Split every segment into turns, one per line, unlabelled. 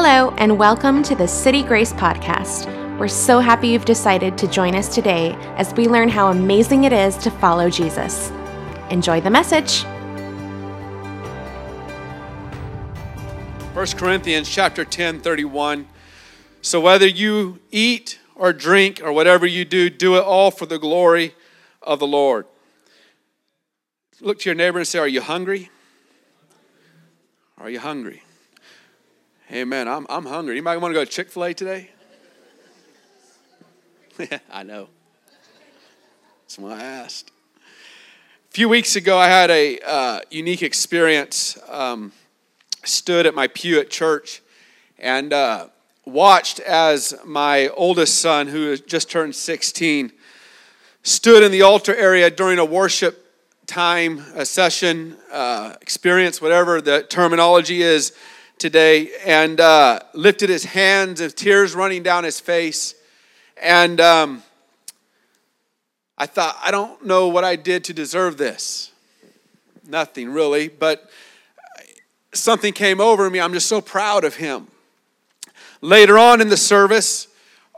Hello, and welcome to the City Grace Podcast. We're so happy you've decided to join us today as we learn how amazing it is to follow Jesus. Enjoy the message.
1 Corinthians chapter 10, 31. So whether you eat or drink or whatever you do, do it all for the glory of the Lord. Look to your neighbor and say, Are you hungry? Are you hungry? Amen. I'm, I'm hungry. Anybody want to go to Chick fil A today? I know. That's why I asked. A few weeks ago, I had a uh, unique experience. Um, stood at my pew at church and uh, watched as my oldest son, who just turned 16, stood in the altar area during a worship time, a session, uh, experience, whatever the terminology is today and uh, lifted his hands with tears running down his face. And um, I thought, I don't know what I did to deserve this. Nothing really, but something came over me. I'm just so proud of him. Later on in the service,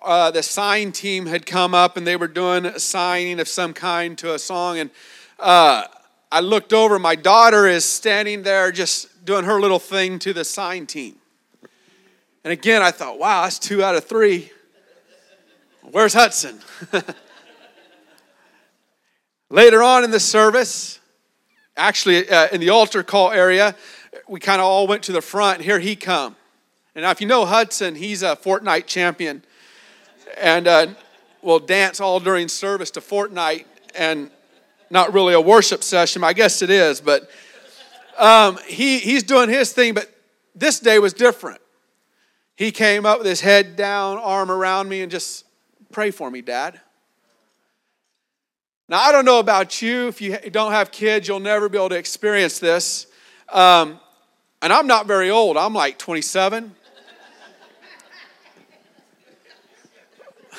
uh, the sign team had come up and they were doing a signing of some kind to a song. And uh, I looked over, my daughter is standing there just doing her little thing to the sign team. And again, I thought, wow, that's two out of three. Where's Hudson? Later on in the service, actually uh, in the altar call area, we kind of all went to the front. Here he come. And now, if you know Hudson, he's a Fortnite champion, and uh, will dance all during service to Fortnite, and not really a worship session. I guess it is, but um, he, he's doing his thing, but this day was different. He came up with his head down, arm around me, and just pray for me, Dad. Now, I don't know about you. If you don't have kids, you'll never be able to experience this. Um, and I'm not very old, I'm like 27.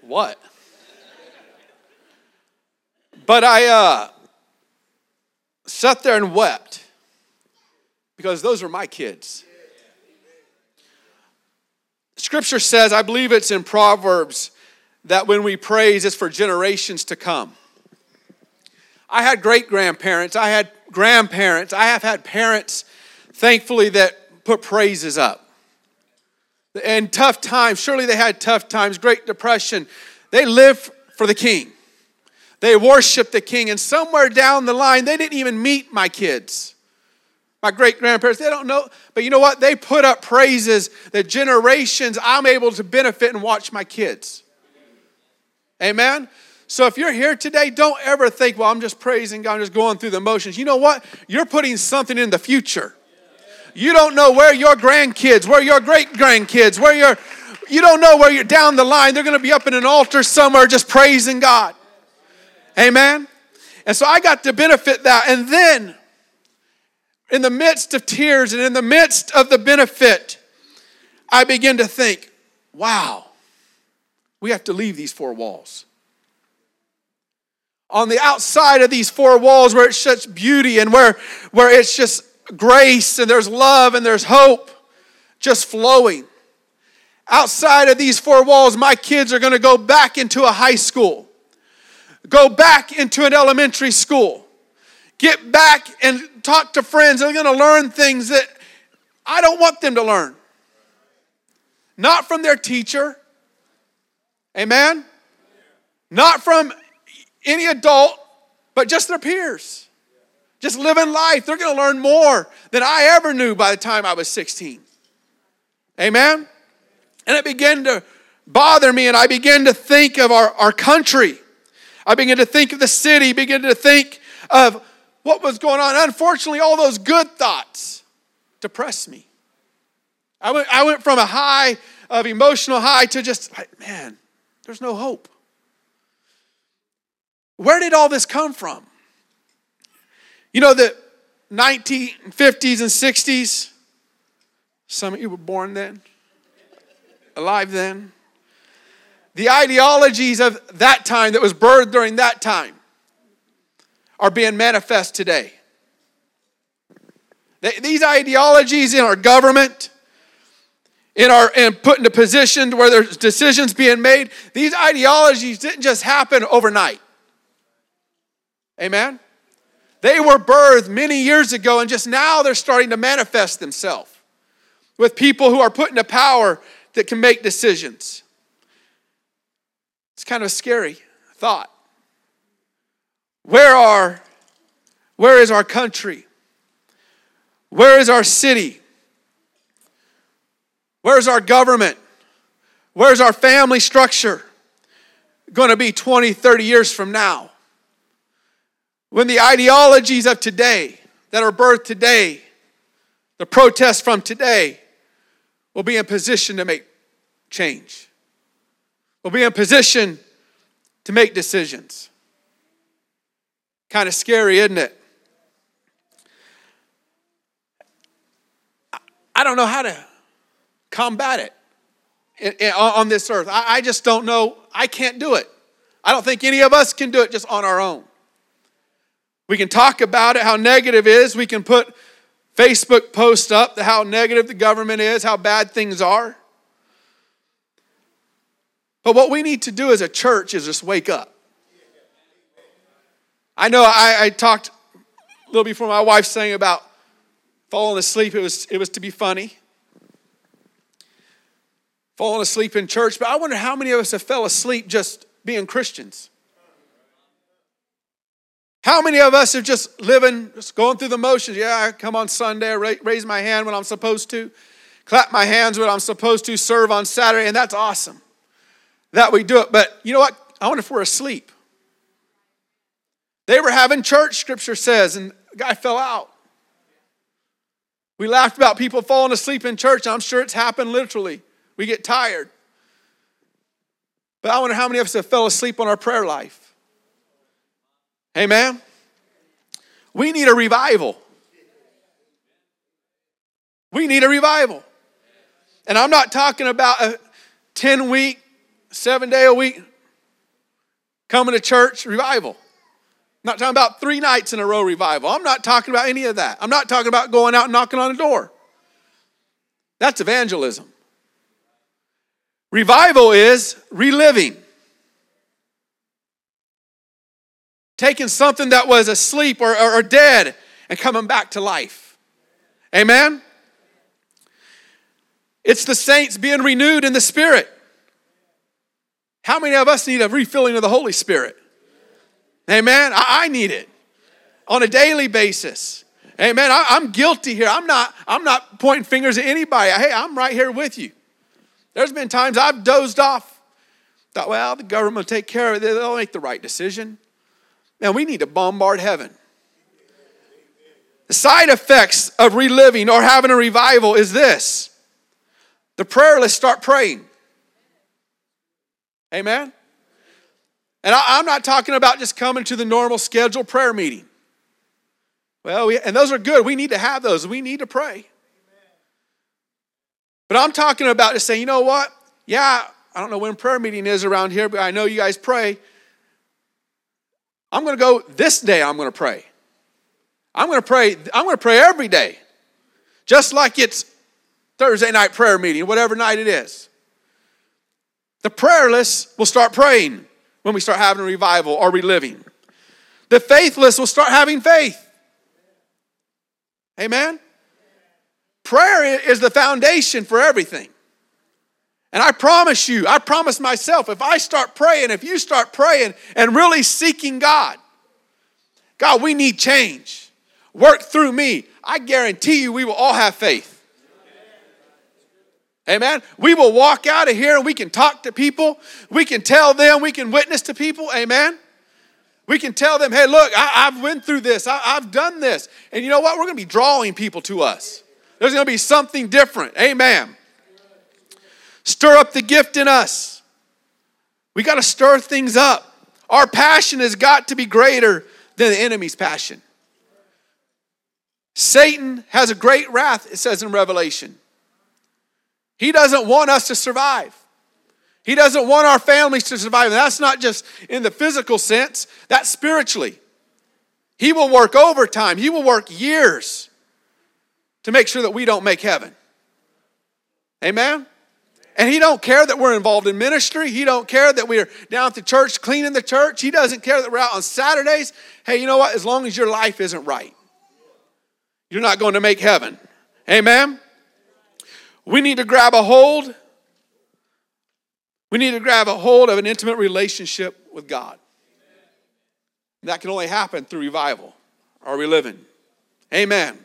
what? But I uh, sat there and wept because those are my kids. Scripture says, I believe it's in Proverbs, that when we praise, it's for generations to come. I had great grandparents, I had grandparents, I have had parents, thankfully, that put praises up. And tough times, surely they had tough times, Great Depression. They lived for the King. They worshiped the king, and somewhere down the line, they didn't even meet my kids. My great grandparents, they don't know, but you know what? They put up praises that generations I'm able to benefit and watch my kids. Amen? So if you're here today, don't ever think, well, I'm just praising God, I'm just going through the motions. You know what? You're putting something in the future. You don't know where your grandkids, where your great grandkids, where your, you don't know where you're down the line. They're going to be up in an altar somewhere just praising God. Amen? And so I got to benefit that. And then, in the midst of tears and in the midst of the benefit, I begin to think, wow, we have to leave these four walls. On the outside of these four walls, where it's such beauty and where, where it's just grace and there's love and there's hope just flowing. Outside of these four walls, my kids are going to go back into a high school go back into an elementary school. Get back and talk to friends. They're going to learn things that I don't want them to learn. Not from their teacher. Amen? Not from any adult, but just their peers. Just living life. They're going to learn more than I ever knew by the time I was 16. Amen? And it began to bother me, and I began to think of our, our country I began to think of the city, began to think of what was going on. Unfortunately, all those good thoughts depressed me. I went, I went from a high of emotional high to just like, man, there's no hope. Where did all this come from? You know, the 1950s and 60s, some of you were born then, alive then the ideologies of that time that was birthed during that time are being manifest today. These ideologies in our government, in our and put into positions where there's decisions being made, these ideologies didn't just happen overnight. Amen? They were birthed many years ago, and just now they're starting to manifest themselves with people who are put into power that can make decisions. It's kind of a scary thought. Where are where is our country? Where is our city? Where's our government? Where's our family structure going to be 20, 30 years from now? When the ideologies of today that are birthed today, the protests from today, will be in position to make change. We'll be in position to make decisions. Kind of scary, isn't it? I don't know how to combat it on this earth. I just don't know. I can't do it. I don't think any of us can do it just on our own. We can talk about it, how negative it is. We can put Facebook posts up, how negative the government is, how bad things are. But what we need to do as a church is just wake up. I know I, I talked a little before my wife saying about falling asleep. It was, it was to be funny. Falling asleep in church, but I wonder how many of us have fell asleep just being Christians. How many of us are just living, just going through the motions? Yeah, I come on Sunday, raise my hand when I'm supposed to, clap my hands when I'm supposed to, serve on Saturday, and that's awesome that we do it. But you know what? I wonder if we're asleep. They were having church, scripture says, and the guy fell out. We laughed about people falling asleep in church. I'm sure it's happened literally. We get tired. But I wonder how many of us have fell asleep on our prayer life. Amen. We need a revival. We need a revival. And I'm not talking about a 10 week, seven day a week coming to church revival. I'm not talking about three nights in a row revival. I'm not talking about any of that. I'm not talking about going out and knocking on a door. That's evangelism. Revival is reliving. taking something that was asleep or, or, or dead and coming back to life. Amen? It's the saints being renewed in the Spirit. How many of us need a refilling of the Holy Spirit? Amen. I, I need it on a daily basis. Amen. I, am guilty here. I'm not, I'm not pointing fingers at anybody. Hey, I'm right here with you. There's been times I've dozed off. Thought, well, the government will take care of it. They'll make the right decision. Man, we need to bombard heaven. The side effects of reliving or having a revival is this the prayerless start praying. Amen? And I, am not talking about just coming to the normal scheduled prayer meeting. Well, we, and those are good. We need to have those. We need to pray. But I'm talking about just saying, you know what? Yeah, I don't know when prayer meeting is around here, but I know you guys pray. I'm going to go this day, I'm going to pray. I'm going to pray, I'm going to pray every day. Just like it's Thursday night prayer meeting, whatever night it is. The prayerless will start praying when we start having a revival or reliving. The faithless will start having faith. Amen? Prayer is the foundation for everything. And I promise you, I promise myself, if I start praying, if you start praying and really seeking God, God, we need change. Work through me. I guarantee you, we will all have faith. Amen. We will walk out of here and we can talk to people. We can tell them, we can witness to people. Amen. We can tell them, hey, look, I, have went through this. I, I've done this. And you know what? We're going to be drawing people to us. There's going to be something different. Amen. Stir up the gift in us. We got to stir things up. Our passion has got to be greater than the enemy's passion. Satan has a great wrath, it says in Revelation. He doesn't want us to survive. He doesn't want our families to survive. And that's not just in the physical sense, that's spiritually. He will work overtime, he will work years to make sure that we don't make heaven. Amen? And he don't care that we're involved in ministry. He don't care that we're down at the church cleaning the church. He doesn't care that we're out on Saturdays. Hey, you know what? As long as your life isn't right, you're not going to make heaven. Amen? We need to grab a hold. We need to grab a hold of an intimate relationship with God. That can only happen through revival. Are we living? Amen.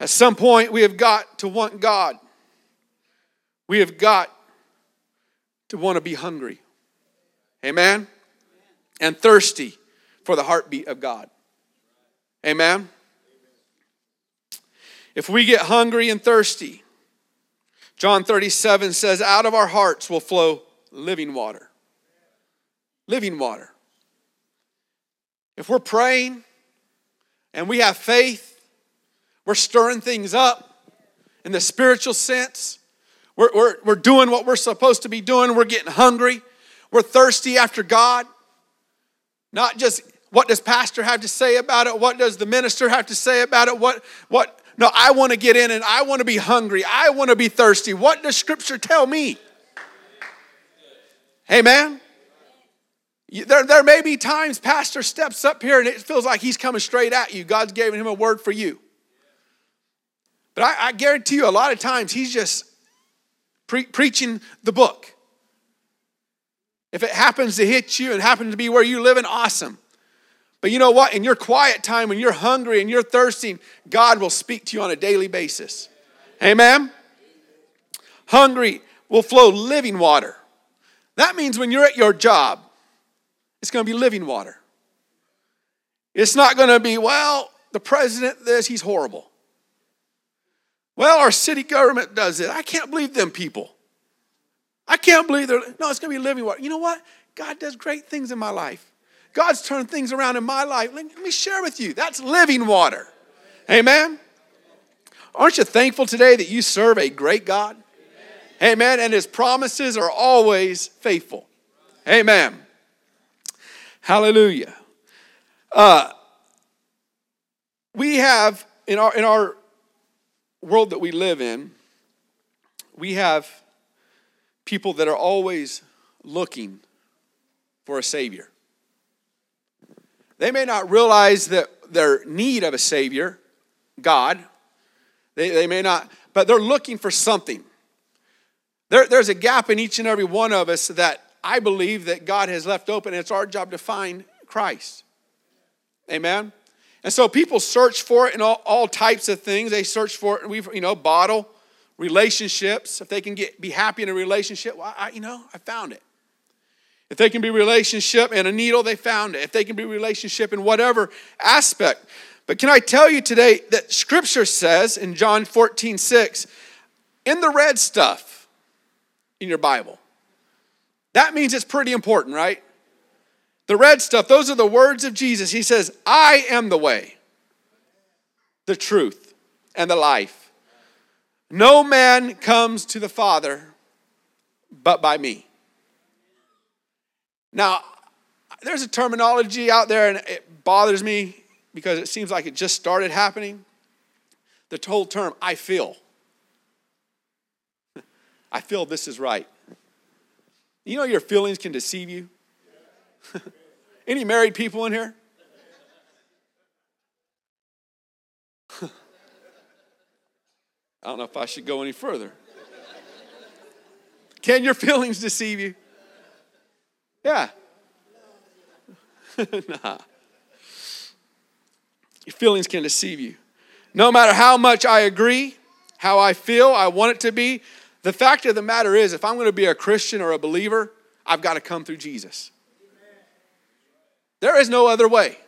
At some point, we have got to want God. We have got to want to be hungry. Amen? And thirsty for the heartbeat of God. Amen? If we get hungry and thirsty, John 37 says, out of our hearts will flow living water. Living water. If we're praying and we have faith, we're stirring things up in the spiritual sense. We're, we're, we're doing what we're supposed to be doing. We're getting hungry. We're thirsty after God. Not just what does pastor have to say about it? What does the minister have to say about it? What, what, no, I want to get in and I want to be hungry. I want to be thirsty. What does scripture tell me? Amen. There, there may be times pastor steps up here and it feels like he's coming straight at you. God's giving him a word for you. But I, I guarantee you, a lot of times he's just pre- preaching the book. If it happens to hit you and happen to be where you live in, awesome. But you know what? In your quiet time, when you're hungry and you're thirsting, God will speak to you on a daily basis. Amen? Hungry will flow living water. That means when you're at your job, it's going to be living water. It's not going to be, well, the president, this, he's horrible. Well, our city government does it. I can't believe them people. I can't believe they're, no, it's going to be living water. You know what? God does great things in my life. God's turned things around in my life. Let me share with you. That's living water. Amen. Aren't you thankful today that you serve a great God? Amen. Amen. And his promises are always faithful. Amen. Hallelujah. Uh, we have in our in our world that we live in, we have people that are always looking for a Savior. They may not realize that their need of a Savior, God, they, they may not, but they're looking for something. There, there's a gap in each and every one of us that I believe that God has left open, and it's our job to find Christ. Amen? And so people search for it in all, all types of things. They search for it, we've, you know, bottle, relationships. If they can get be happy in a relationship, well, I, you know, I found it. If they can be relationship and a needle, they found it. If they can be relationship in whatever aspect. But can I tell you today that scripture says in John 14, 6, in the red stuff in your Bible, that means it's pretty important, right? The red stuff, those are the words of Jesus. He says, I am the way, the truth, and the life. No man comes to the Father but by me. Now, there's a terminology out there, and it bothers me because it seems like it just started happening. The whole term, I feel. I feel this is right. You know, your feelings can deceive you. Any married people in here? I don't know if I should go any further. Can your feelings deceive you? Yeah. nah. Your feelings can deceive you. No matter how much I agree, how I feel, I want it to be, the fact of the matter is, if I'm going to be a Christian or a believer, I've got to come through Jesus. There is no other way.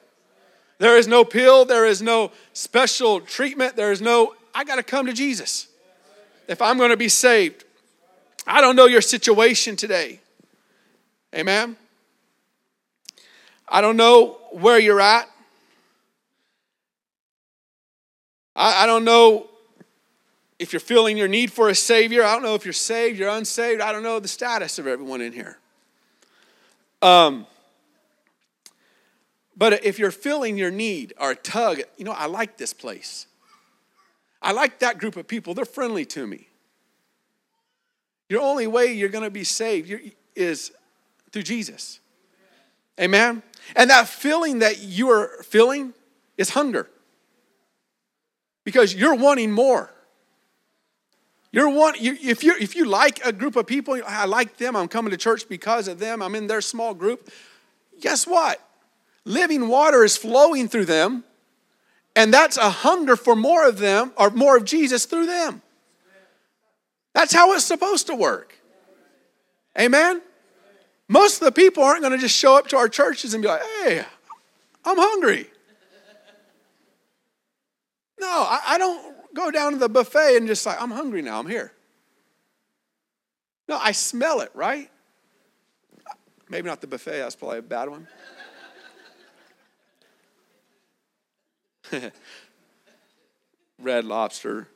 There is no pill, there is no special treatment, there is no, I got to come to Jesus if I'm going to be saved. I don't know your situation today. Amen. I don't know where you're at. I, I don't know if you're feeling your need for a Savior. I don't know if you're saved, you're unsaved. I don't know the status of everyone in here. Um, But if you're feeling your need or a tug, you know, I like this place. I like that group of people. They're friendly to me. Your only way you're going to be saved is through Jesus. Amen? And that feeling that you are feeling is hunger. Because you're wanting more. You're one, you, if, you if you like a group of people, I like them, I'm coming to church because of them, I'm in their small group, guess what? Living water is flowing through them, and that's a hunger for more of them or more of Jesus through them. That's how it's supposed to work. Amen? Most of the people aren't going to just show up to our churches and be like, hey, I'm hungry. No, I, I don't go down to the buffet and just like, I'm hungry now, I'm here. No, I smell it, right? Maybe not the buffet, that's probably a bad one. Red Lobster,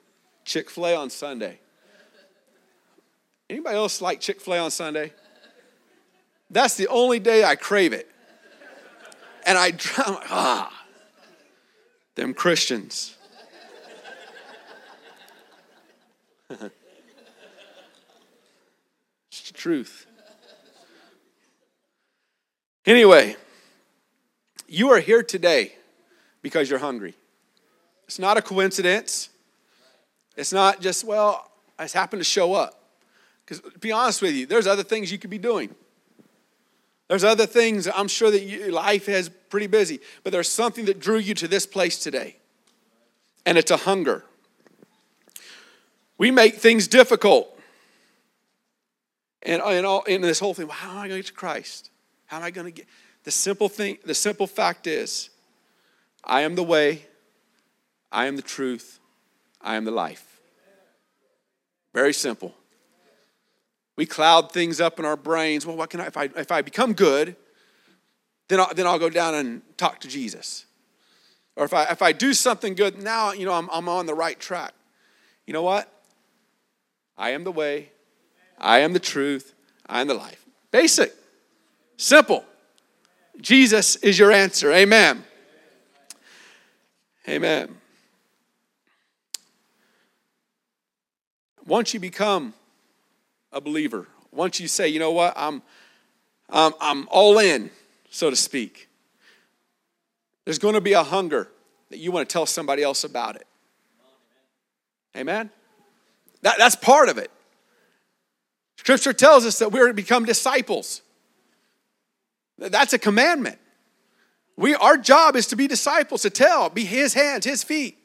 Chick fil A on Sunday. Anybody else like Chick fil A on Sunday? That's the only day I crave it. And I, drown, ah, them Christians. it's the truth. Anyway, you are here today because you're hungry. It's not a coincidence. It's not just, well, I just happened to show up. Because to be honest with you, there's other things you could be doing. There's other things, I'm sure that you, life is pretty busy, but there's something that drew you to this place today. And it's a hunger. We make things difficult. And in, all, in this whole thing, well, how am I going to get to Christ? How am I going to get? The simple thing, the simple fact is, I am the way, I am the truth, I am the life. Very simple. We cloud things up in our brains. Well, what can I, if I, if I become good, then I'll, then I'll go down and talk to Jesus. Or if I, if I do something good, now, you know, I'm, I'm on the right track. You know what? I am the way, I am the truth, I am the life. Basic, simple. Jesus is your answer. Amen. Amen. Once you become a believer, once you say, you know what, I'm, I'm, I'm all in, so to speak, there's going to be a hunger that you want to tell somebody else about it. Amen? That, that's part of it. Scripture tells us that we're to become disciples. That's a commandment. We, our job is to be disciples, to tell, be his hands, his feet.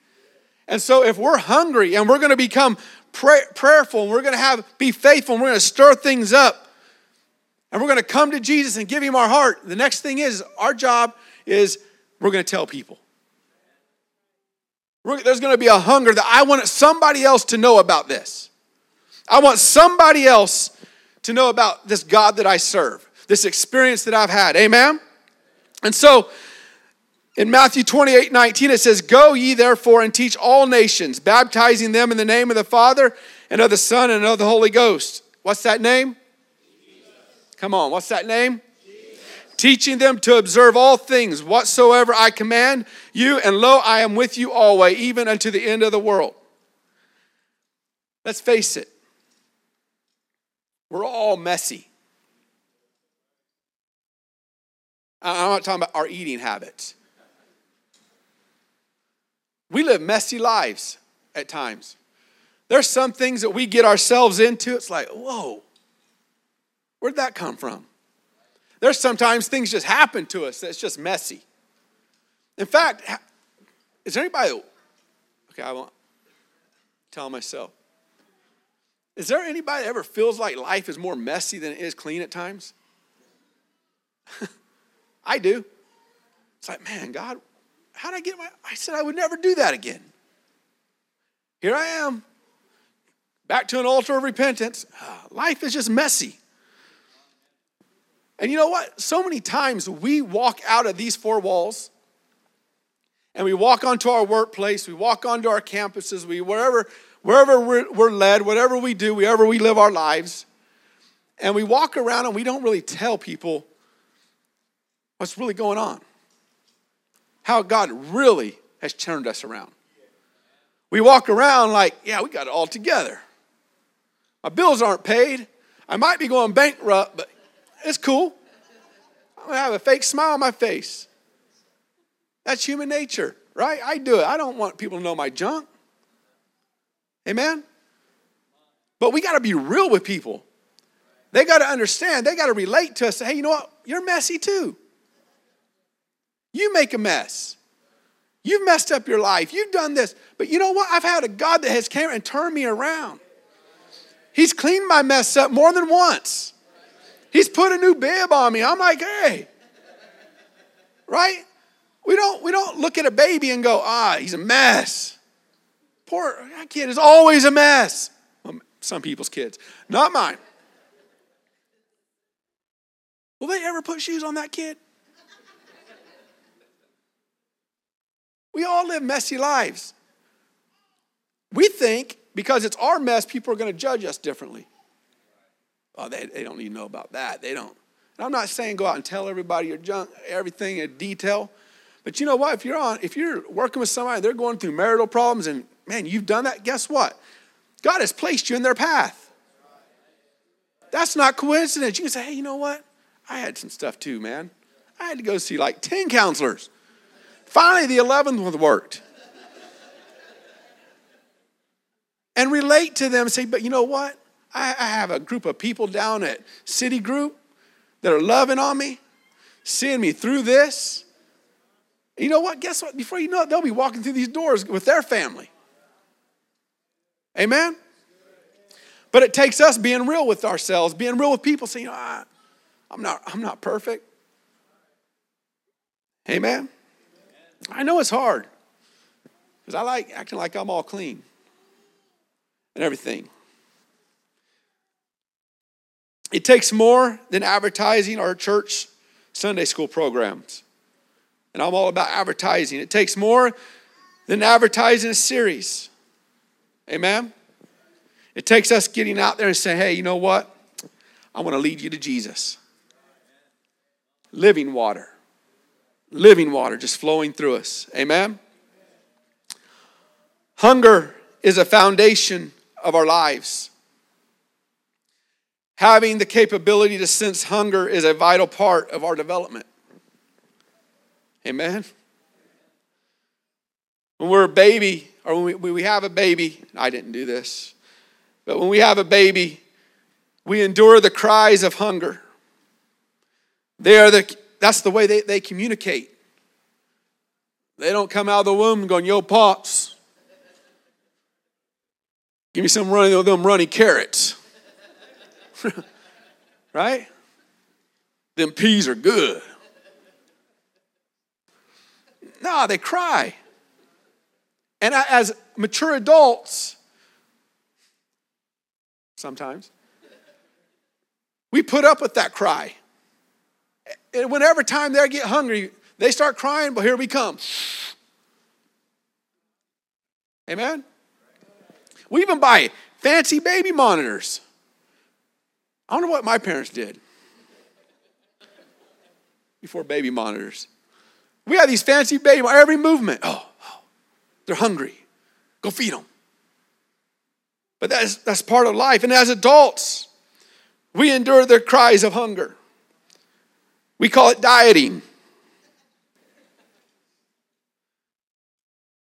And so if we're hungry and we're going to become pray, prayerful and we're going to have be faithful and we're going to stir things up and we're going to come to Jesus and give him our heart, the next thing is our job is we're going to tell people. We're, there's going to be a hunger that I want somebody else to know about this. I want somebody else to know about this God that I serve, this experience that I've had. Amen? And so in Matthew 28 19, it says, Go ye therefore and teach all nations, baptizing them in the name of the Father and of the Son and of the Holy Ghost. What's that name? Jesus. Come on, what's that name? Jesus. Teaching them to observe all things whatsoever I command you, and lo, I am with you always, even unto the end of the world. Let's face it, we're all messy. I'm not talking about our eating habits. We live messy lives at times. There's some things that we get ourselves into, it's like, whoa, where'd that come from? There's sometimes things just happen to us that's just messy. In fact, is there anybody, okay, I won't tell myself. Is there anybody that ever feels like life is more messy than it is clean at times? I do. It's like, man, God, how did I get my? I said I would never do that again. Here I am, back to an altar of repentance. Ah, life is just messy. And you know what? So many times we walk out of these four walls and we walk onto our workplace, we walk onto our campuses, we wherever wherever we're, we're led, whatever we do, wherever we live our lives, and we walk around and we don't really tell people what's really going on. How God really has turned us around. We walk around like, yeah, we got it all together. My bills aren't paid. I might be going bankrupt, but it's cool. I'm gonna have a fake smile on my face. That's human nature, right? I do it. I don't want people to know my junk. Amen? But we got to be real with people. They got to understand, they got to relate to us. Hey, you know what? You're messy too. You make a mess. You've messed up your life. You've done this. But you know what? I've had a God that has came and turned me around. He's cleaned my mess up more than once. He's put a new bib on me. I'm like, hey. Right? We don't, we don't look at a baby and go, ah, he's a mess. Poor that kid is always a mess. Well, some people's kids, not mine. Will they ever put shoes on that kid? We all live messy lives. We think because it's our mess, people are going to judge us differently. Oh, they, they don't even know about that. They don't. And I'm not saying go out and tell everybody your junk, everything in detail. But you know what? If you're on, if you're working with somebody, they're going through marital problems, and man, you've done that. Guess what? God has placed you in their path. That's not coincidence. You can say, hey, you know what? I had some stuff too, man. I had to go see like 10 counselors. Finally, the 11th one worked. and relate to them and say, but you know what? I, I have a group of people down at City Group that are loving on me, seeing me through this. You know what? Guess what? Before you know it, they'll be walking through these doors with their family. Amen? But it takes us being real with ourselves, being real with people, saying, you know, I, I'm, not, I'm not perfect. Amen? I know it's hard because I like acting like I'm all clean and everything. It takes more than advertising our church Sunday school programs. And I'm all about advertising. It takes more than advertising a series. Amen? It takes us getting out there and saying, hey, you know what? I want to lead you to Jesus. Living water. Living water just flowing through us. Amen? Hunger is a foundation of our lives. Having the capability to sense hunger is a vital part of our development. Amen? When we're a baby, or when we, we have a baby, I didn't do this, but when we have a baby, we endure the cries of hunger. They are the, that's the way they, they communicate. They don't come out of the womb going, yo, pops, give me some running them runny carrots. right? Them peas are good. No, they cry. And as mature adults, sometimes, we put up with that cry. And whenever time they get hungry, they start crying, but here we come. Amen? We even buy fancy baby monitors. I wonder what my parents did before baby monitors. We have these fancy baby, every movement. Oh, oh, they're hungry. Go feed them. But that's, that's part of life. And as adults, we endure their cries of hunger. We call it dieting.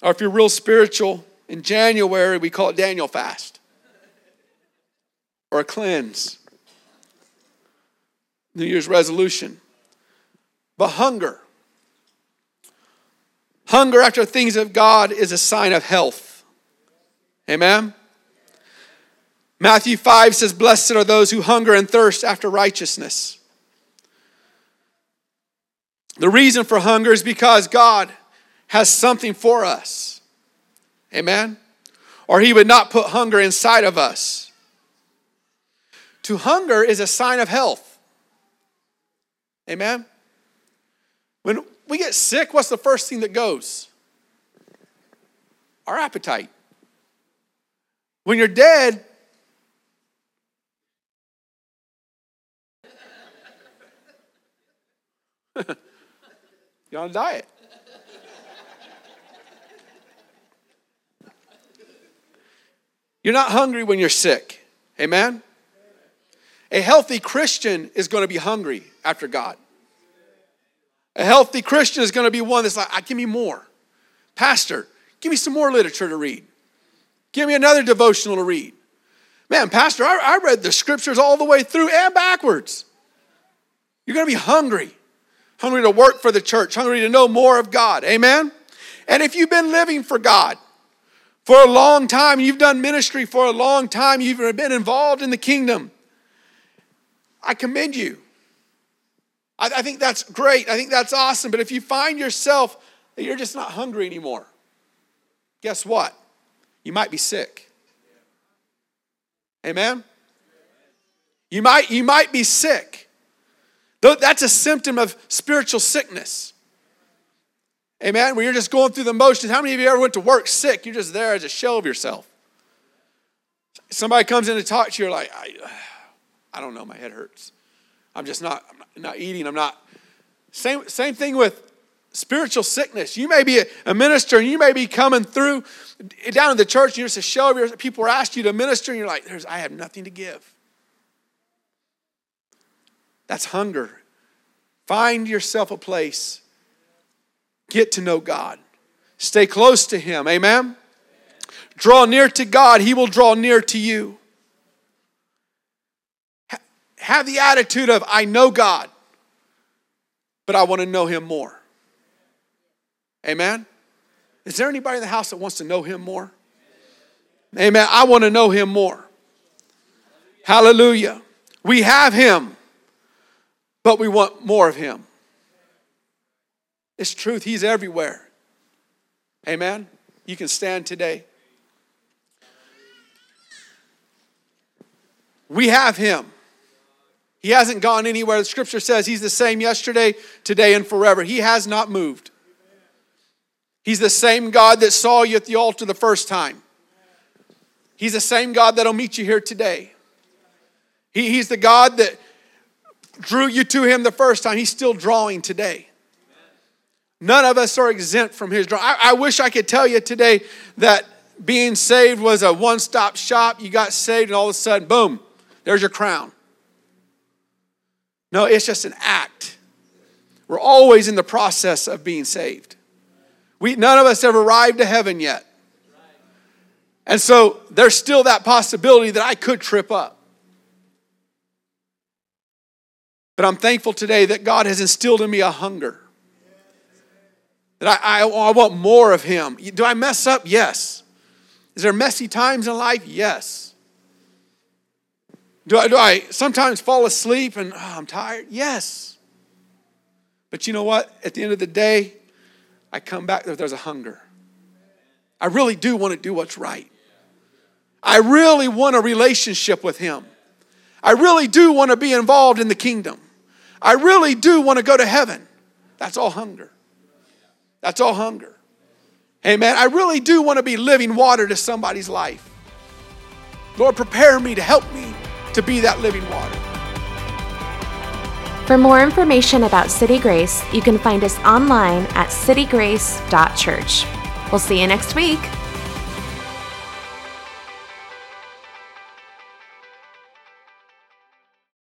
Or if you're real spiritual, in January, we call it Daniel fast or a cleanse. New Year's resolution. But hunger. Hunger after things of God is a sign of health. Amen? Matthew 5 says, Blessed are those who hunger and thirst after righteousness. The reason for hunger is because God has something for us. Amen? Or He would not put hunger inside of us. To hunger is a sign of health. Amen? When we get sick, what's the first thing that goes? Our appetite. When you're dead, You're on a diet. You're not hungry when you're sick. Amen? A healthy Christian is going to be hungry after God. A healthy Christian is going to be one that's like, ah, give me more. Pastor, give me some more literature to read. Give me another devotional to read. Man, Pastor, I, I read the scriptures all the way through and backwards. You're going to be hungry hungry to work for the church, hungry to know more of God. Amen? And if you've been living for God for a long time, you've done ministry for a long time, you've been involved in the kingdom, I commend you. I, I think that's great. I think that's awesome. But if you find yourself that you're just not hungry anymore, guess what? You might be sick. Amen? You might, you might be sick. That's a symptom of spiritual sickness. Amen? Where you're just going through the motions. How many of you ever went to work sick? You're just there as a shell of yourself. Somebody comes in to talk to you, you're like, I, I don't know, my head hurts. I'm just not, I'm not eating. I'm not. Same, same thing with spiritual sickness. You may be a, minister and you may be coming through down in the church and you're just a shell of your people are asked you to minister and you're like, There's, I have nothing to give. That's hunger. Find yourself a place. Get to know God. Stay close to Him. Amen? Draw near to God, He will draw near to you. Have the attitude of, I know God, but I want to know Him more. Amen? Is there anybody in the house that wants to know Him more? Amen. I want to know Him more. Hallelujah. We have Him, but we want more of Him. It's truth. He's everywhere. Amen. You can stand today. We have Him. He hasn't gone anywhere. The scripture says He's the same yesterday, today, and forever. He has not moved. He's the same God that saw you at the altar the first time. He's the same God that'll meet you here today. He, he's the God that drew you to Him the first time. He's still drawing today. None of us are exempt from His draw. I, I wish I could tell you today that being saved was a one stop shop. You got saved, and all of a sudden, boom, there's your crown. No, it's just an act. We're always in the process of being saved. We, none of us have arrived to heaven yet. And so there's still that possibility that I could trip up. But I'm thankful today that God has instilled in me a hunger. That I, I, I want more of Him. Do I mess up? Yes. Is there messy times in life? Yes. Do I, do I sometimes fall asleep and oh, I'm tired? Yes. But you know what? At the end of the day, I come back, there's a hunger. I really do want to do what's right. I really want a relationship with Him. I really do want to be involved in the kingdom. I really do want to go to heaven. That's all hunger. That's all hunger. Amen. I really do want to be living water to somebody's life. Lord, prepare me to help me to be that living water.
For more information about City Grace, you can find us online at citygrace.church. We'll see you next week.